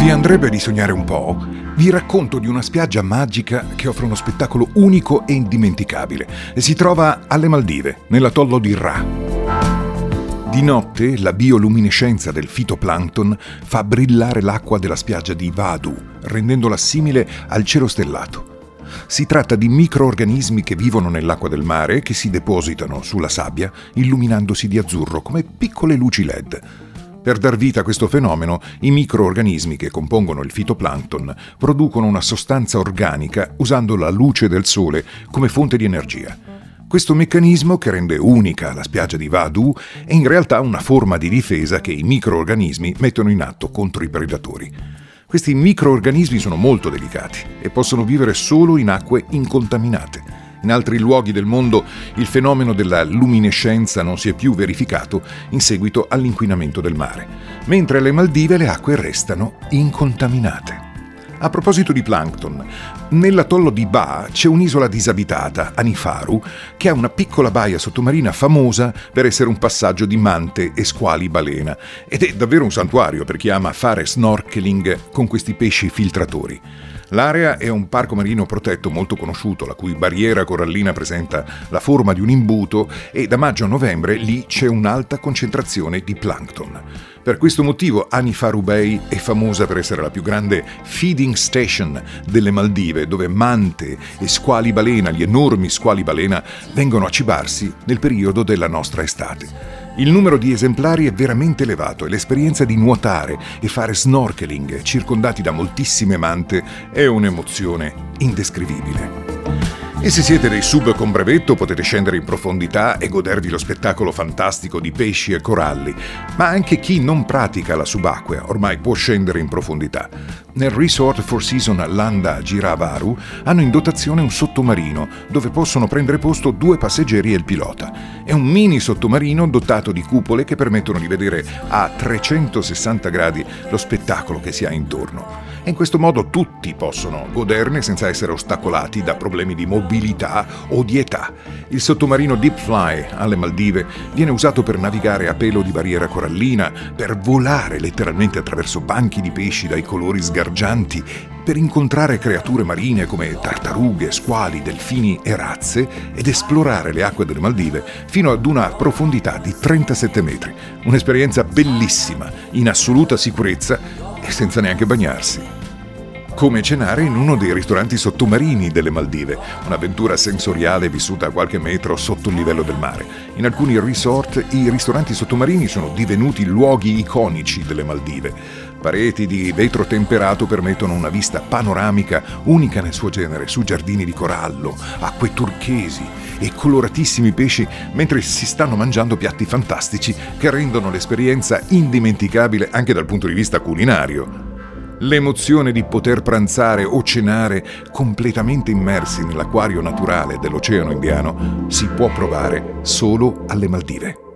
Vi andrebbe di sognare un po'? Vi racconto di una spiaggia magica che offre uno spettacolo unico e indimenticabile. Si trova alle Maldive, nell'atollo di Ra. Di notte la bioluminescenza del fitoplancton fa brillare l'acqua della spiaggia di Vadu, rendendola simile al cielo stellato. Si tratta di microorganismi che vivono nell'acqua del mare e che si depositano sulla sabbia illuminandosi di azzurro come piccole luci LED. Per dar vita a questo fenomeno, i microorganismi che compongono il fitoplancton producono una sostanza organica usando la luce del sole come fonte di energia. Questo meccanismo, che rende unica la spiaggia di Vadu, è in realtà una forma di difesa che i microorganismi mettono in atto contro i predatori. Questi microorganismi sono molto delicati e possono vivere solo in acque incontaminate. In altri luoghi del mondo il fenomeno della luminescenza non si è più verificato in seguito all'inquinamento del mare, mentre alle Maldive le acque restano incontaminate. A proposito di plankton, nell'atollo di Ba c'è un'isola disabitata, Anifaru, che ha una piccola baia sottomarina famosa per essere un passaggio di mante e squali balena ed è davvero un santuario per chi ama fare snorkeling con questi pesci filtratori. L'area è un parco marino protetto molto conosciuto, la cui barriera corallina presenta la forma di un imbuto e da maggio a novembre lì c'è un'alta concentrazione di plankton. Per questo motivo Anifaru Bay è famosa per essere la più grande feeding station delle Maldive, dove mante e squali balena, gli enormi squali balena, vengono a cibarsi nel periodo della nostra estate. Il numero di esemplari è veramente elevato e l'esperienza di nuotare e fare snorkeling circondati da moltissime mante è un'emozione indescrivibile. E se siete dei sub con brevetto potete scendere in profondità e godervi lo spettacolo fantastico di pesci e coralli, ma anche chi non pratica la subacquea ormai può scendere in profondità. Nel Resort Four Seasons Landa Giravaru hanno in dotazione un sottomarino dove possono prendere posto due passeggeri e il pilota. È un mini sottomarino dotato di cupole che permettono di vedere a 360 gradi lo spettacolo che si ha intorno. E in questo modo tutti possono goderne senza essere ostacolati da problemi di mobilità o di età. Il sottomarino Deep Fly alle Maldive viene usato per navigare a pelo di barriera corallina, per volare letteralmente attraverso banchi di pesci dai colori sgargianti, per incontrare creature marine come tartarughe, squali, delfini e razze ed esplorare le acque delle Maldive fino ad una profondità di 37 metri. Un'esperienza bellissima, in assoluta sicurezza e senza neanche bagnarsi. Come cenare in uno dei ristoranti sottomarini delle Maldive, un'avventura sensoriale vissuta a qualche metro sotto il livello del mare. In alcuni resort i ristoranti sottomarini sono divenuti luoghi iconici delle Maldive. Pareti di vetro temperato permettono una vista panoramica unica nel suo genere su giardini di corallo, acque turchesi e coloratissimi pesci mentre si stanno mangiando piatti fantastici che rendono l'esperienza indimenticabile anche dal punto di vista culinario. L'emozione di poter pranzare o cenare completamente immersi nell'acquario naturale dell'Oceano Indiano si può provare solo alle Maldive.